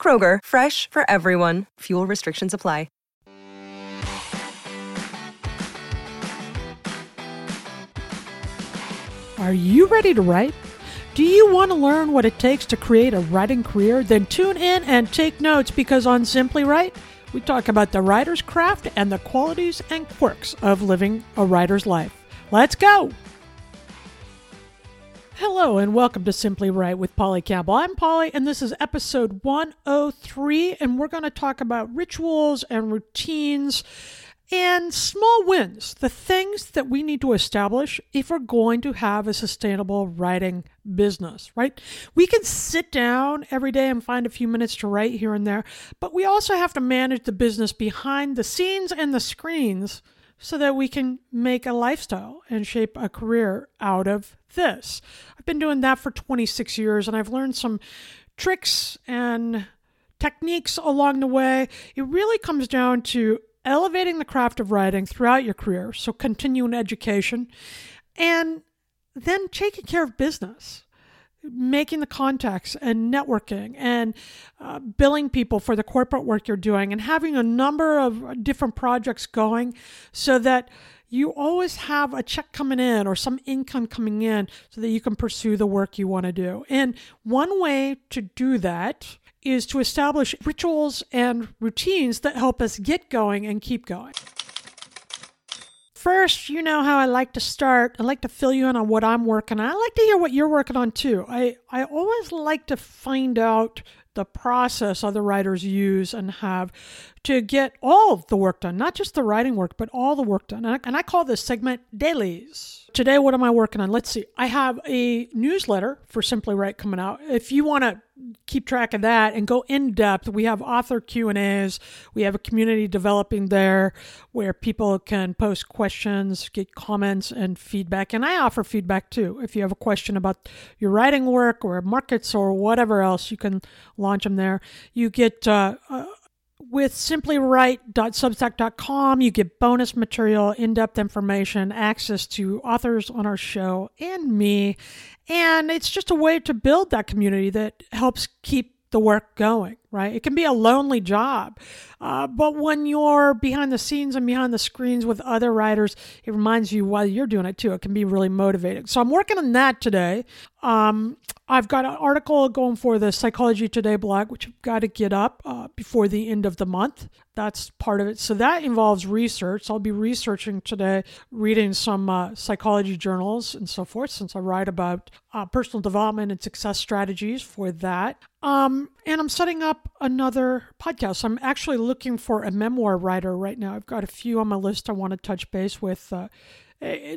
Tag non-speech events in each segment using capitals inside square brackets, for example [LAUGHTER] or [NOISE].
Kroger, fresh for everyone. Fuel restrictions apply. Are you ready to write? Do you want to learn what it takes to create a writing career? Then tune in and take notes because on Simply Write, we talk about the writer's craft and the qualities and quirks of living a writer's life. Let's go! Hello and welcome to Simply Write with Polly Campbell. I'm Polly and this is episode 103 and we're going to talk about rituals and routines and small wins, the things that we need to establish if we're going to have a sustainable writing business, right? We can sit down every day and find a few minutes to write here and there, but we also have to manage the business behind the scenes and the screens so that we can make a lifestyle and shape a career out of this. I've been doing that for 26 years and I've learned some tricks and techniques along the way. It really comes down to elevating the craft of writing throughout your career, so continuing education, and then taking care of business, making the contacts and networking and uh, billing people for the corporate work you're doing, and having a number of different projects going so that you always have a check coming in or some income coming in so that you can pursue the work you want to do. And one way to do that is to establish rituals and routines that help us get going and keep going. First, you know how I like to start. I like to fill you in on what I'm working on. I like to hear what you're working on too. I, I always like to find out the process other writers use and have to get all the work done, not just the writing work, but all the work done. And I, and I call this segment dailies. Today, what am I working on? Let's see. I have a newsletter for Simply Write coming out. If you want to keep track of that and go in depth, we have author Q and A's. We have a community developing there where people can post questions, get comments, and feedback. And I offer feedback too. If you have a question about your writing work or markets or whatever else, you can launch them there. You get uh, uh, with simplywrite.substack.com, you get bonus material, in depth information, access to authors on our show, and me. And it's just a way to build that community that helps keep the work going, right? It can be a lonely job. Uh, but when you're behind the scenes and behind the screens with other writers, it reminds you why you're doing it too. It can be really motivating. So I'm working on that today. Um, I've got an article going for the Psychology Today blog, which I've got to get up uh, before the end of the month. That's part of it. So that involves research. I'll be researching today, reading some uh, psychology journals and so forth, since I write about uh, personal development and success strategies for that. Um, and I'm setting up another podcast. I'm actually looking for a memoir writer right now. I've got a few on my list I want to touch base with, uh,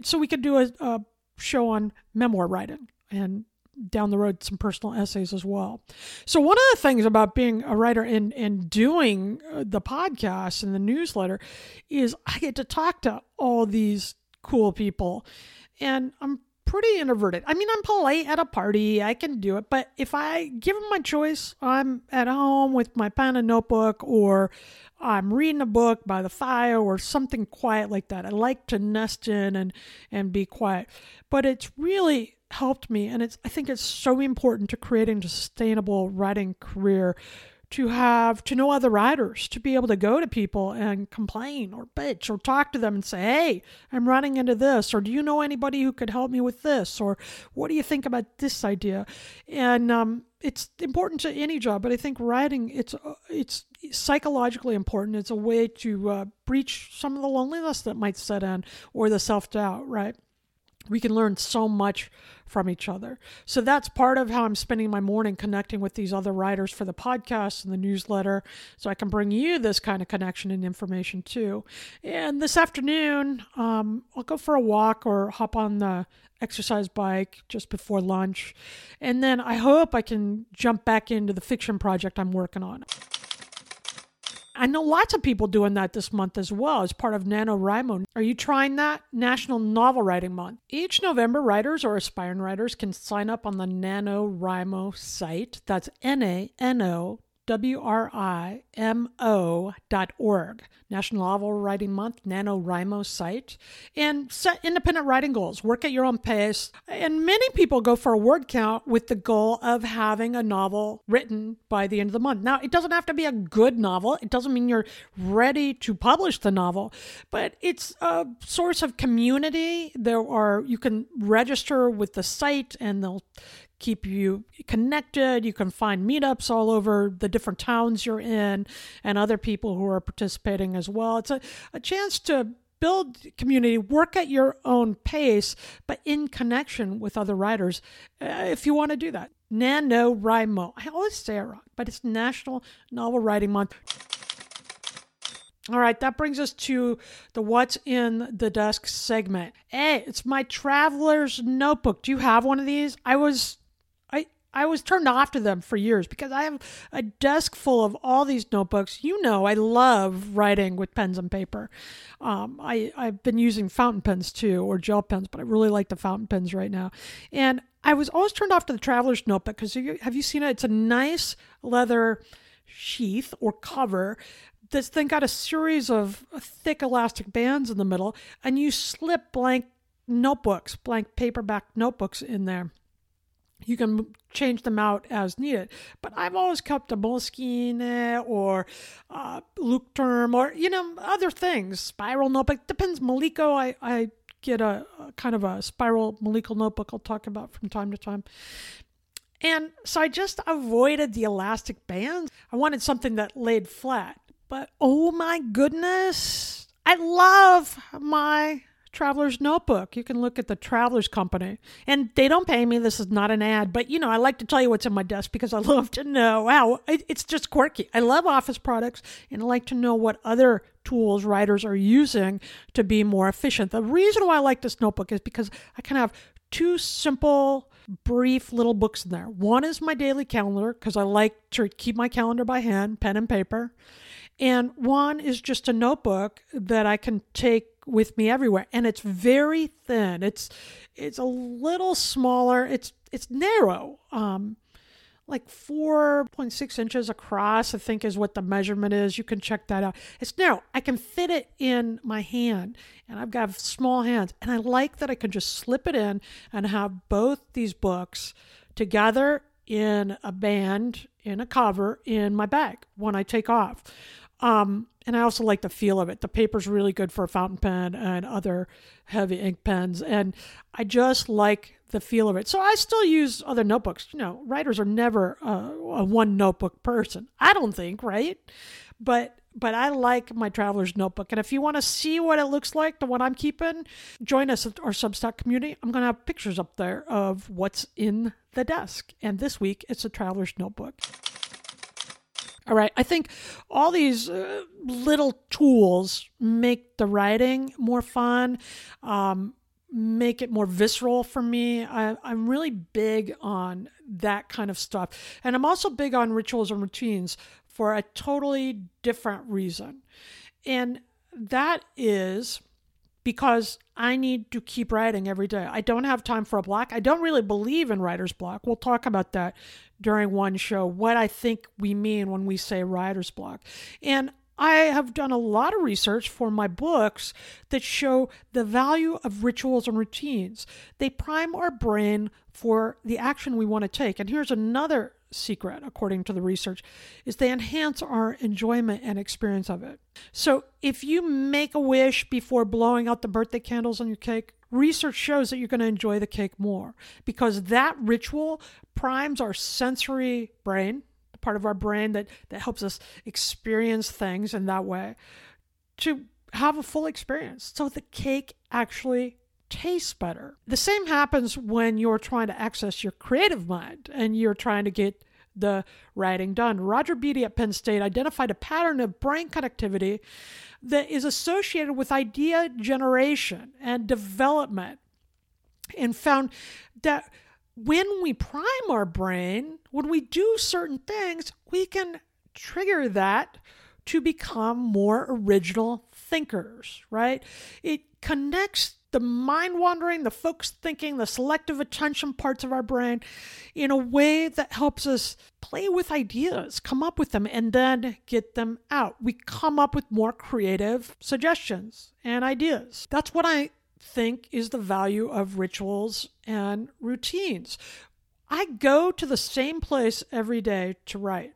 so we could do a, a show on memoir writing and down the road some personal essays as well. So one of the things about being a writer and and doing uh, the podcast and the newsletter is I get to talk to all these cool people and I'm pretty introverted. I mean, I'm polite at a party, I can do it, but if I give them my choice, I'm at home with my pen and notebook or I'm reading a book by the fire or something quiet like that. I like to nest in and and be quiet. But it's really helped me and it's I think it's so important to creating a sustainable writing career to have to know other writers, to be able to go to people and complain or bitch or talk to them and say, hey, I'm running into this, or do you know anybody who could help me with this, or what do you think about this idea? And um, it's important to any job, but I think writing it's uh, it's psychologically important. It's a way to uh, breach some of the loneliness that might set in or the self doubt, right? We can learn so much from each other. So that's part of how I'm spending my morning connecting with these other writers for the podcast and the newsletter so I can bring you this kind of connection and information too. And this afternoon, um, I'll go for a walk or hop on the exercise bike just before lunch. And then I hope I can jump back into the fiction project I'm working on. I know lots of people doing that this month as well as part of NaNoWriMo. Are you trying that? National Novel Writing Month. Each November, writers or aspiring writers can sign up on the NaNoWriMo site. That's N A N O W-R-I-M-O dot National Novel Writing Month, NaNoWriMo site, and set independent writing goals. Work at your own pace. And many people go for a word count with the goal of having a novel written by the end of the month. Now, it doesn't have to be a good novel. It doesn't mean you're ready to publish the novel, but it's a source of community. There are, you can register with the site and they'll keep you connected. You can find meetups all over the different towns you're in and other people who are participating as well. It's a, a chance to build community, work at your own pace, but in connection with other writers uh, if you want to do that. NaNoWriMo. I always say it wrong, but it's National Novel Writing Month. All right, that brings us to the What's in the Desk segment. Hey, it's my traveler's notebook. Do you have one of these? I was I was turned off to them for years because I have a desk full of all these notebooks. You know, I love writing with pens and paper. Um, I, I've been using fountain pens too, or gel pens, but I really like the fountain pens right now. And I was always turned off to the traveler's notebook because have you seen it? It's a nice leather sheath or cover this thing got a series of thick elastic bands in the middle, and you slip blank notebooks, blank paperback notebooks in there you can change them out as needed. But I've always kept a Moleskine or uh, Leuchtturm or, you know, other things. Spiral notebook. Depends. Maliko, I, I get a, a kind of a spiral Maliko notebook I'll talk about from time to time. And so I just avoided the elastic bands. I wanted something that laid flat. But oh my goodness, I love my Traveler's Notebook. You can look at the Traveler's Company. And they don't pay me. This is not an ad, but you know, I like to tell you what's in my desk because I [LAUGHS] love to know. Wow, it's just quirky. I love office products and I like to know what other tools writers are using to be more efficient. The reason why I like this notebook is because I kind of have two simple brief little books in there. One is my daily calendar because I like to keep my calendar by hand, pen and paper. And one is just a notebook that I can take with me everywhere. And it's very thin. It's it's a little smaller. It's it's narrow. Um like 4.6 inches across i think is what the measurement is. You can check that out. It's narrow. I can fit it in my hand. And i've got small hands. And i like that i can just slip it in and have both these books together in a band in a cover in my bag when i take off um, and I also like the feel of it. The paper's really good for a fountain pen and other heavy ink pens. And I just like the feel of it. So I still use other notebooks. You know, writers are never a one notebook person. I don't think, right? But but I like my traveler's notebook. And if you want to see what it looks like, the one I'm keeping, join us at our Substack community. I'm going to have pictures up there of what's in the desk. And this week, it's a traveler's notebook. All right. I think all these uh, little tools make the writing more fun, um, make it more visceral for me. I, I'm really big on that kind of stuff. And I'm also big on rituals and routines for a totally different reason. And that is because I need to keep writing every day. I don't have time for a block. I don't really believe in writer's block. We'll talk about that during one show, what I think we mean when we say writer's block. And I have done a lot of research for my books that show the value of rituals and routines. They prime our brain for the action we want to take. And here's another secret, according to the research, is they enhance our enjoyment and experience of it. So if you make a wish before blowing out the birthday candles on your cake, research shows that you're going to enjoy the cake more because that ritual primes our sensory brain, the part of our brain that, that helps us experience things in that way, to have a full experience. So the cake actually tastes better. The same happens when you're trying to access your creative mind and you're trying to get the writing done. Roger Beaty at Penn State identified a pattern of brain connectivity that is associated with idea generation and development and found that when we prime our brain, when we do certain things, we can trigger that to become more original thinkers, right? It connects the mind wandering, the focused thinking, the selective attention parts of our brain in a way that helps us play with ideas, come up with them, and then get them out. We come up with more creative suggestions and ideas. That's what I think is the value of rituals and routines. I go to the same place every day to write.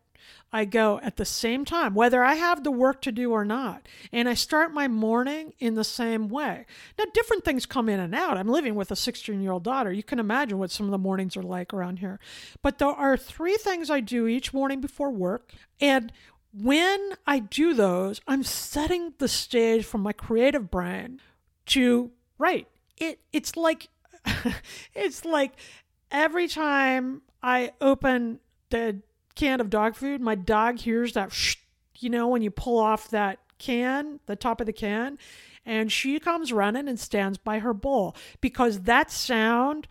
I go at the same time, whether I have the work to do or not. And I start my morning in the same way. Now, different things come in and out. I'm living with a 16 year old daughter. You can imagine what some of the mornings are like around here. But there are three things I do each morning before work. And when I do those, I'm setting the stage for my creative brain to write. It, it's like, [LAUGHS] it's like every time I open the can of dog food, my dog hears that, you know, when you pull off that can, the top of the can, and she comes running and stands by her bowl because that sound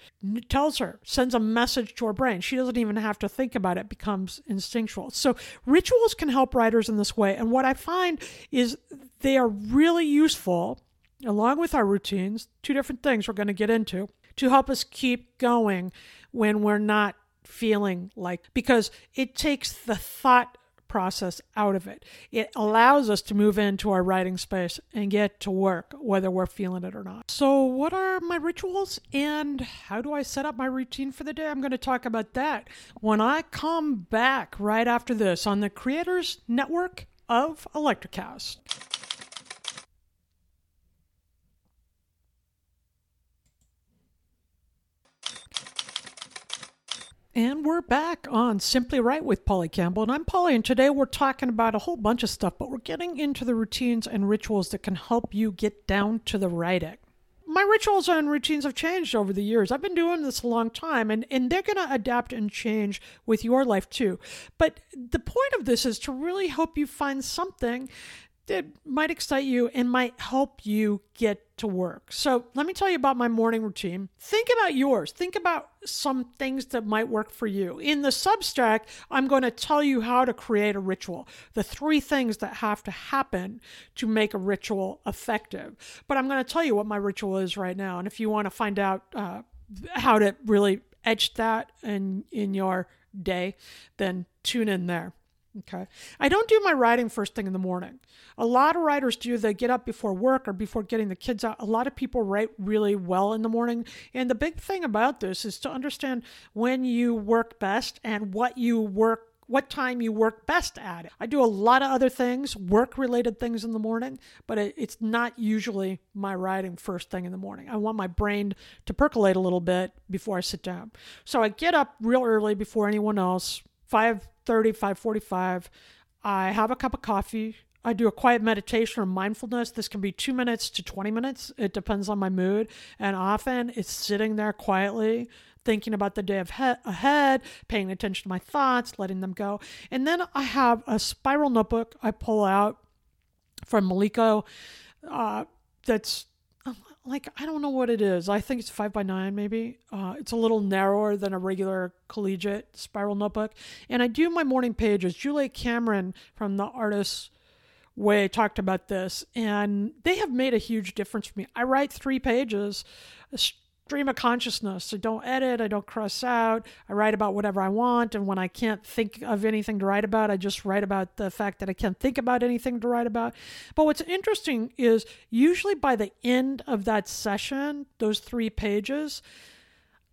tells her, sends a message to her brain. She doesn't even have to think about it, it becomes instinctual. So, rituals can help writers in this way. And what I find is they are really useful, along with our routines, two different things we're going to get into, to help us keep going when we're not feeling like because it takes the thought process out of it. It allows us to move into our writing space and get to work, whether we're feeling it or not. So, what are my rituals and how do I set up my routine for the day? I'm going to talk about that when I come back right after this on the Creators Network of Electrocast. And we're back on Simply Write with Polly Campbell. And I'm Polly, and today we're talking about a whole bunch of stuff, but we're getting into the routines and rituals that can help you get down to the writing. My rituals and routines have changed over the years. I've been doing this a long time, and, and they're going to adapt and change with your life too. But the point of this is to really help you find something that might excite you and might help you get to work. So, let me tell you about my morning routine. Think about yours. Think about some things that might work for you. In the Substack, I'm going to tell you how to create a ritual, the three things that have to happen to make a ritual effective. But I'm going to tell you what my ritual is right now. And if you want to find out uh, how to really etch that in, in your day, then tune in there. Okay. I don't do my writing first thing in the morning. A lot of writers do. They get up before work or before getting the kids out. A lot of people write really well in the morning. And the big thing about this is to understand when you work best and what you work what time you work best at it. I do a lot of other things, work related things in the morning, but it, it's not usually my writing first thing in the morning. I want my brain to percolate a little bit before I sit down. So I get up real early before anyone else, 5 30, 545. I have a cup of coffee. I do a quiet meditation or mindfulness. This can be two minutes to 20 minutes. It depends on my mood. And often it's sitting there quietly, thinking about the day ahead, paying attention to my thoughts, letting them go. And then I have a spiral notebook I pull out from Maliko uh, that's like I don't know what it is. I think it's five by nine, maybe. Uh, it's a little narrower than a regular collegiate spiral notebook. And I do my morning pages. Julia Cameron from the Artist's Way talked about this, and they have made a huge difference for me. I write three pages stream of consciousness. I don't edit, I don't cross out. I write about whatever I want. And when I can't think of anything to write about, I just write about the fact that I can't think about anything to write about. But what's interesting is usually by the end of that session, those three pages,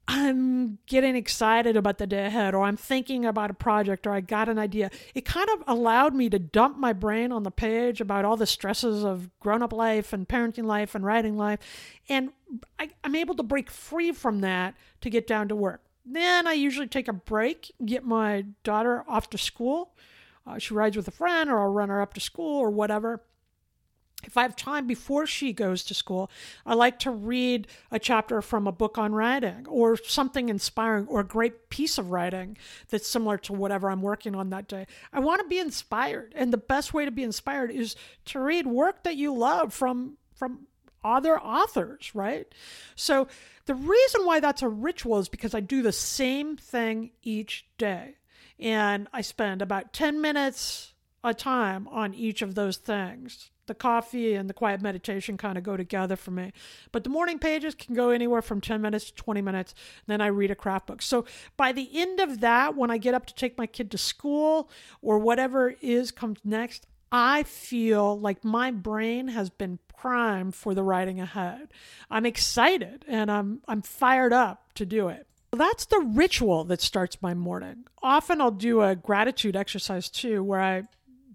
I'm getting excited about the day ahead, or I'm thinking about a project, or I got an idea. It kind of allowed me to dump my brain on the page about all the stresses of grown up life and parenting life and writing life. And I, am able to break free from that to get down to work. Then I usually take a break, get my daughter off to school. Uh, she rides with a friend, or I'll run her up to school, or whatever if I have time before she goes to school, I like to read a chapter from a book on writing or something inspiring or a great piece of writing that's similar to whatever I'm working on that day. I want to be inspired, and the best way to be inspired is to read work that you love from from other authors, right? So the reason why that's a ritual is because I do the same thing each day. And I spend about 10 minutes a time on each of those things. The coffee and the quiet meditation kind of go together for me. But the morning pages can go anywhere from 10 minutes to 20 minutes. Then I read a craft book. So by the end of that, when I get up to take my kid to school or whatever is comes next, I feel like my brain has been primed for the writing ahead. I'm excited and I'm I'm fired up to do it. That's the ritual that starts my morning. Often I'll do a gratitude exercise too, where I,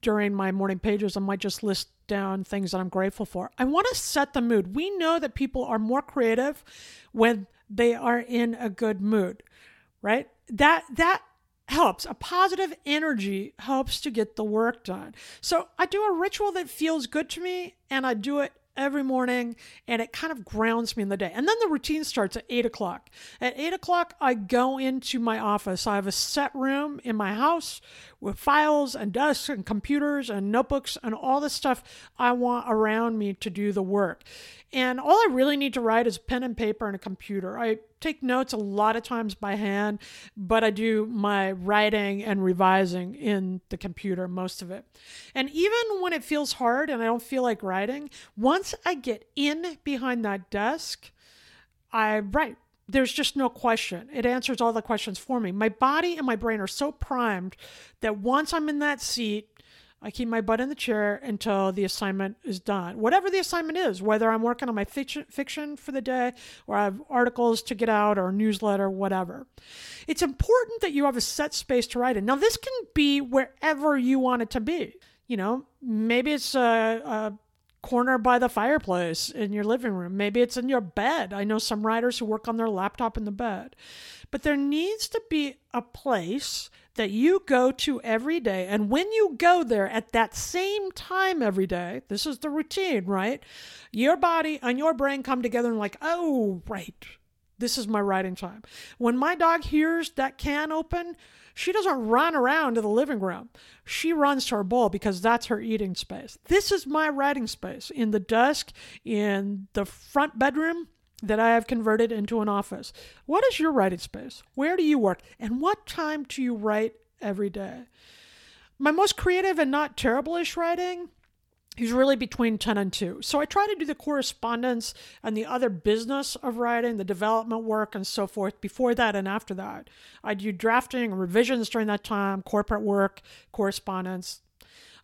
during my morning pages, I might just list down things that I'm grateful for. I want to set the mood. We know that people are more creative when they are in a good mood, right? That, that helps. A positive energy helps to get the work done. So I do a ritual that feels good to me and I do it every morning and it kind of grounds me in the day. And then the routine starts at eight o'clock. At eight o'clock, I go into my office. I have a set room in my house with files and desks and computers and notebooks and all the stuff I want around me to do the work. And all I really need to write is pen and paper and a computer. I take notes a lot of times by hand, but I do my writing and revising in the computer, most of it. And even when it feels hard and I don't feel like writing, once I get in behind that desk, I write. There's just no question. It answers all the questions for me. My body and my brain are so primed that once I'm in that seat, I keep my butt in the chair until the assignment is done. Whatever the assignment is, whether I'm working on my fiction, fiction for the day or I have articles to get out or a newsletter, whatever. It's important that you have a set space to write in. Now, this can be wherever you want it to be. You know, maybe it's a, a corner by the fireplace in your living room. Maybe it's in your bed. I know some writers who work on their laptop in the bed. But there needs to be a place that you go to every day. And when you go there at that same time every day, this is the routine, right? Your body and your brain come together and, like, oh, right, this is my writing time. When my dog hears that can open, she doesn't run around to the living room. She runs to her bowl because that's her eating space. This is my writing space in the desk, in the front bedroom that I have converted into an office. What is your writing space? Where do you work? And what time do you write every day? My most creative and not terrible-ish writing is really between 10 and 2. So I try to do the correspondence and the other business of writing, the development work and so forth before that and after that. I do drafting revisions during that time, corporate work, correspondence,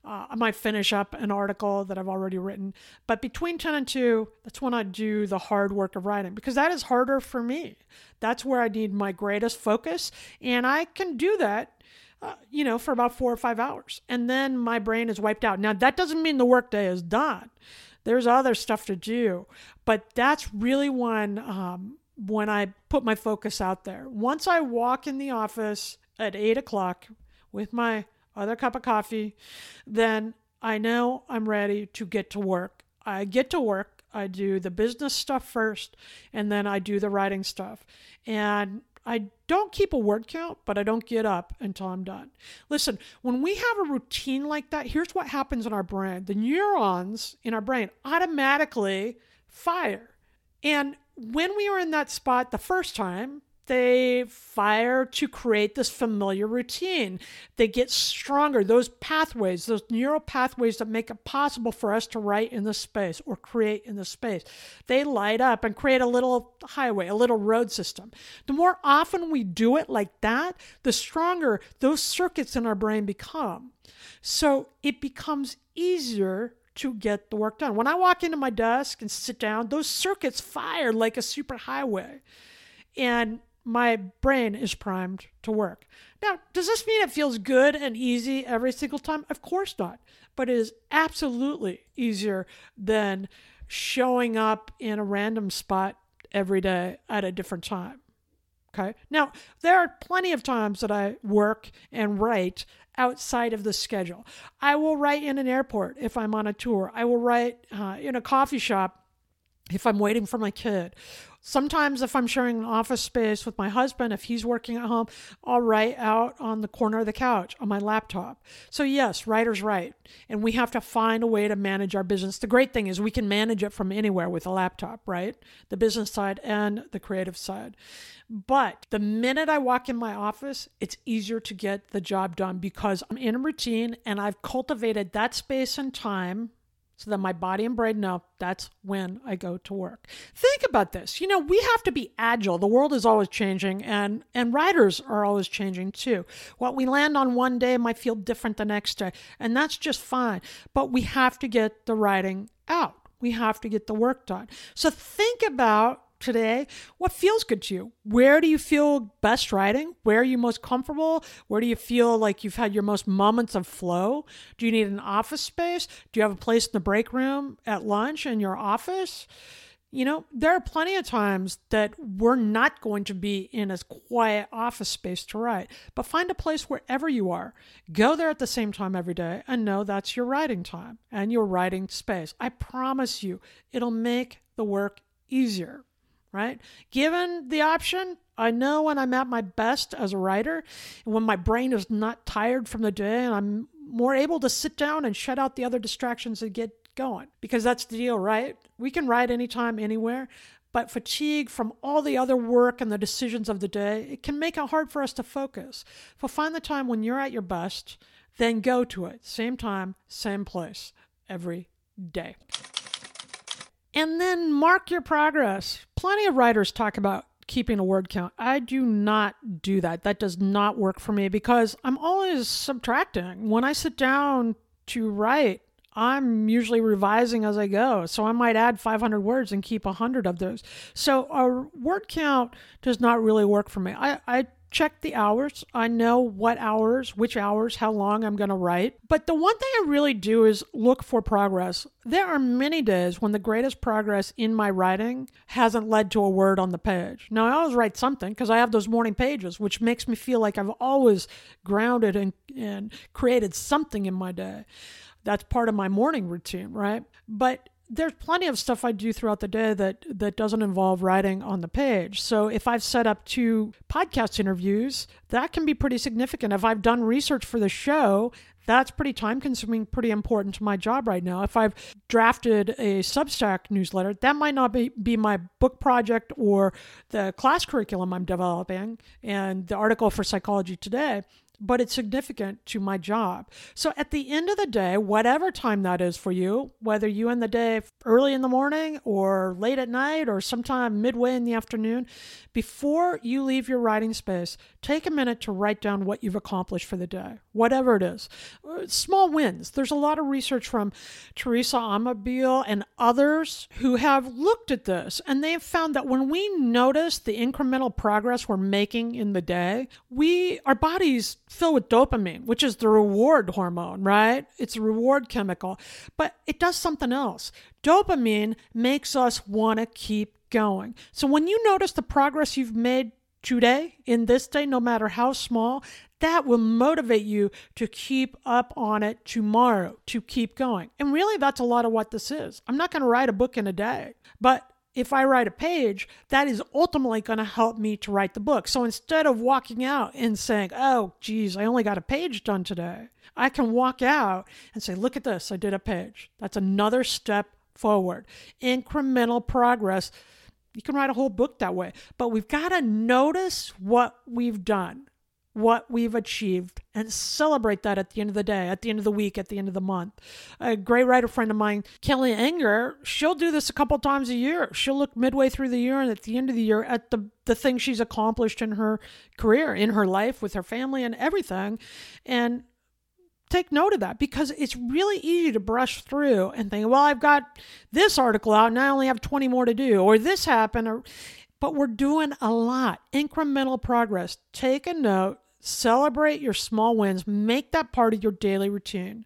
uh, I might finish up an article that I've already written. But between 10 and 2, that's when I do the hard work of writing because that is harder for me. That's where I need my greatest focus. And I can do that, you know, for about four or five hours. And then my brain is wiped out. Now, that doesn't mean the workday is done, there's other stuff to do. But that's really when. Um, when I put my focus out there. Once I walk in the office at eight o'clock with my other cup of coffee, then I know I'm ready to get to work. I get to work, I do the business stuff first, and then I do the writing stuff. And I don't keep a word count, but I don't get up until I'm done. Listen, when we have a routine like that, here's what happens in our brain the neurons in our brain automatically fire. And when we are in that spot the first time, they fire to create this familiar routine. They get stronger. Those pathways, those neural pathways that make it possible for us to write in the space or create in the space, they light up and create a little highway, a little road system. The more often we do it like that, the stronger those circuits in our brain become. So it becomes easier to get the work done. When I walk into my desk and sit down, those circuits fire like a superhighway. And my brain is primed to work. Now, does this mean it feels good and easy every single time? Of course not. But it is absolutely easier than showing up in a random spot every day at a different time. Okay. Now, there are plenty of times that I work and write outside of the schedule. I will write in an airport if I'm on a tour. I will write uh, in a coffee shop if I'm waiting for my kid. Sometimes, if I'm sharing an office space with my husband, if he's working at home, I'll write out on the corner of the couch on my laptop. So, yes, writer's write. And we have to find a way to manage our business. The great thing is we can manage it from anywhere with a laptop, right? The business side and the creative side. But the minute I walk in my office, it's easier to get the job done because I'm in a routine and I've cultivated that space and time so that my body and brain know that's when I go to work. Think about this. You know, we have to be agile. The world is always changing and and writers are always changing too. What we land on one day might feel different the next day, and that's just fine. But we have to get the writing out. We have to get the work done. So think about today, what feels good to you? Where do you feel best writing? Where are you most comfortable? Where do you feel like you've had your most moments of flow? Do you need an office space? Do you have a place in the break room at lunch in your office? You know, there are plenty of times that we're not going to be in a quiet office space to write, but find a place wherever you are. Go there at the same time every day and know that's your writing time and your writing space. I promise you, it'll make the work easier right? Given the option, I know when I'm at my best as a writer, and when my brain is not tired from the day, and I'm more able to sit down and shut out the other distractions and get going. Because that's the deal, right? We can write anytime, anywhere, but fatigue from all the other work and the decisions of the day, it can make it hard for us to focus. So find the time when you're at your best, then go to it. Same time, same place, every day and then mark your progress. Plenty of writers talk about keeping a word count. I do not do that. That does not work for me because I'm always subtracting. When I sit down to write, I'm usually revising as I go. So I might add 500 words and keep 100 of those. So a word count does not really work for me. I, I check the hours. I know what hours, which hours, how long I'm going to write. But the one thing I really do is look for progress. There are many days when the greatest progress in my writing hasn't led to a word on the page. Now, I always write something because I have those morning pages, which makes me feel like I've always grounded and, and created something in my day. That's part of my morning routine, right? But there's plenty of stuff I do throughout the day that that doesn't involve writing on the page. So if I've set up two podcast interviews, that can be pretty significant. If I've done research for the show, that's pretty time consuming, pretty important to my job right now. If I've drafted a Substack newsletter, that might not be, be my book project or the class curriculum I'm developing and the article for Psychology Today but it's significant to my job. So at the end of the day, whatever time that is for you, whether you end the day early in the morning or late at night or sometime midway in the afternoon, before you leave your writing space, take a minute to write down what you've accomplished for the day, whatever it is. Uh, small wins. There's a lot of research from Teresa Amabile and others who have looked at this, and they have found that when we notice the incremental progress we're making in the day, we our bodies fill with dopamine, which is the reward hormone, right? It's a reward chemical, but it does something else. Dopamine makes us want to keep going. So when you notice the progress you've made today, in this day, no matter how small, that will motivate you to keep up on it tomorrow, to keep going. And really, that's a lot of what this is. I'm not going to write a book in a day, but if I write a page, that is ultimately going to help me to write the book. So instead of walking out and saying, oh, geez, I only got a page done today, I can walk out and say, look at this, I did a page. That's another step forward. Incremental progress. You can write a whole book that way, but we've got to notice what we've done what we've achieved and celebrate that at the end of the day, at the end of the week, at the end of the month. A great writer friend of mine, Kelly Enger, she'll do this a couple times a year. She'll look midway through the year and at the end of the year at the, the things she's accomplished in her career, in her life, with her family and everything. And take note of that because it's really easy to brush through and think, well, I've got this article out and I only have 20 more to do, or this happened, or but we're doing a lot. Incremental progress. Take a note, Celebrate your small wins. Make that part of your daily routine.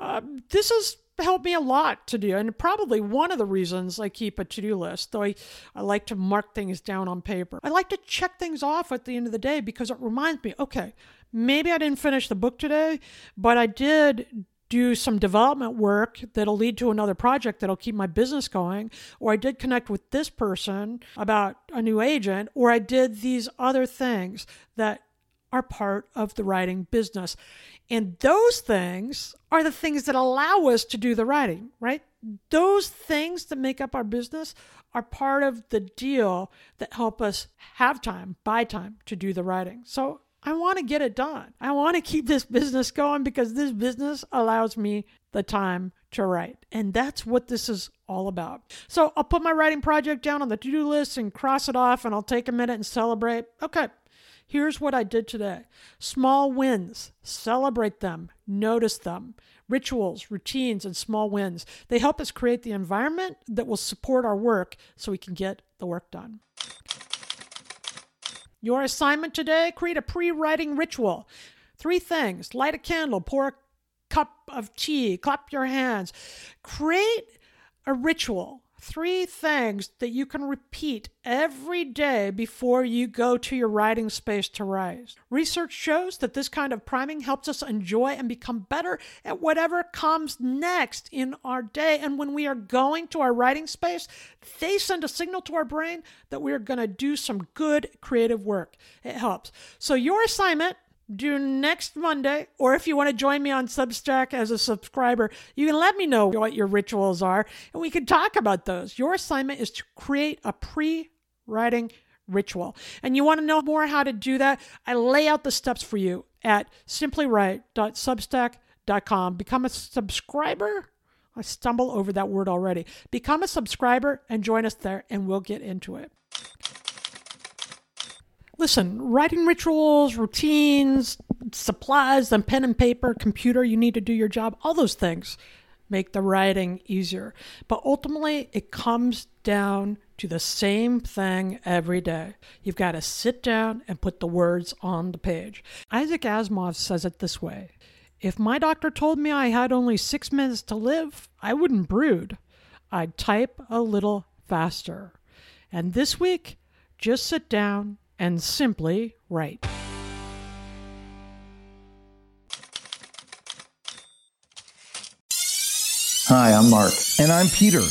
Uh, this has helped me a lot to do, and probably one of the reasons I keep a to do list, though I, I like to mark things down on paper. I like to check things off at the end of the day because it reminds me okay, maybe I didn't finish the book today, but I did do some development work that'll lead to another project that'll keep my business going, or I did connect with this person about a new agent, or I did these other things that are part of the writing business. And those things are the things that allow us to do the writing, right? Those things that make up our business are part of the deal that help us have time, buy time to do the writing. So I want to get it done. I want to keep this business going because this business allows me the time to write. And that's what this is all about. So I'll put my writing project down on the to do list and cross it off, and I'll take a minute and celebrate. Okay, here's what I did today small wins, celebrate them, notice them. Rituals, routines, and small wins. They help us create the environment that will support our work so we can get the work done. Your assignment today create a pre writing ritual. Three things light a candle, pour a cup of tea, clap your hands. Create a ritual three things that you can repeat every day before you go to your writing space to write. Research shows that this kind of priming helps us enjoy and become better at whatever comes next in our day. And when we are going to our writing space, they send a signal to our brain that we are going to do some good creative work. It helps. So, your assignment due next Monday, or if you want to join me on Substack as a subscriber, you can let me know what your rituals are and we can talk about those. Your assignment is to create a pre writing ritual. And you want to know more how to do that? I lay out the steps for you at simplywrite.substack.com. Become a subscriber. I stumble over that word already. Become a subscriber and join us there, and we'll get into it. Listen, writing rituals, routines, supplies, and pen and paper, computer you need to do your job, all those things make the writing easier. But ultimately, it comes down to the same thing every day. You've got to sit down and put the words on the page. Isaac Asimov says it this way If my doctor told me I had only six minutes to live, I wouldn't brood. I'd type a little faster. And this week, just sit down and simply write. Hi, I'm Mark. And I'm Peter.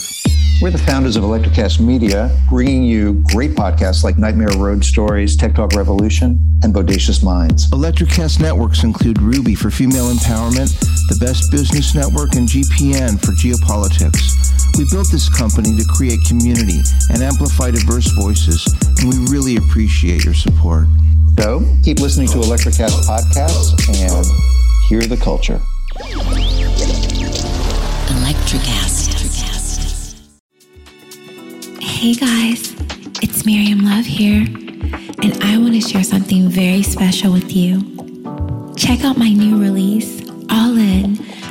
We're the founders of Electrocast Media, bringing you great podcasts like Nightmare Road Stories, Tech Talk Revolution, and Bodacious Minds. Electrocast networks include Ruby for female empowerment, the Best Business Network, and GPN for geopolitics. We built this company to create community and amplify diverse voices, and we really appreciate your support. So keep listening to Electrocast podcasts and hear the culture. Electrocast. Hey guys, it's Miriam Love here, and I want to share something very special with you. Check out my new release, All In,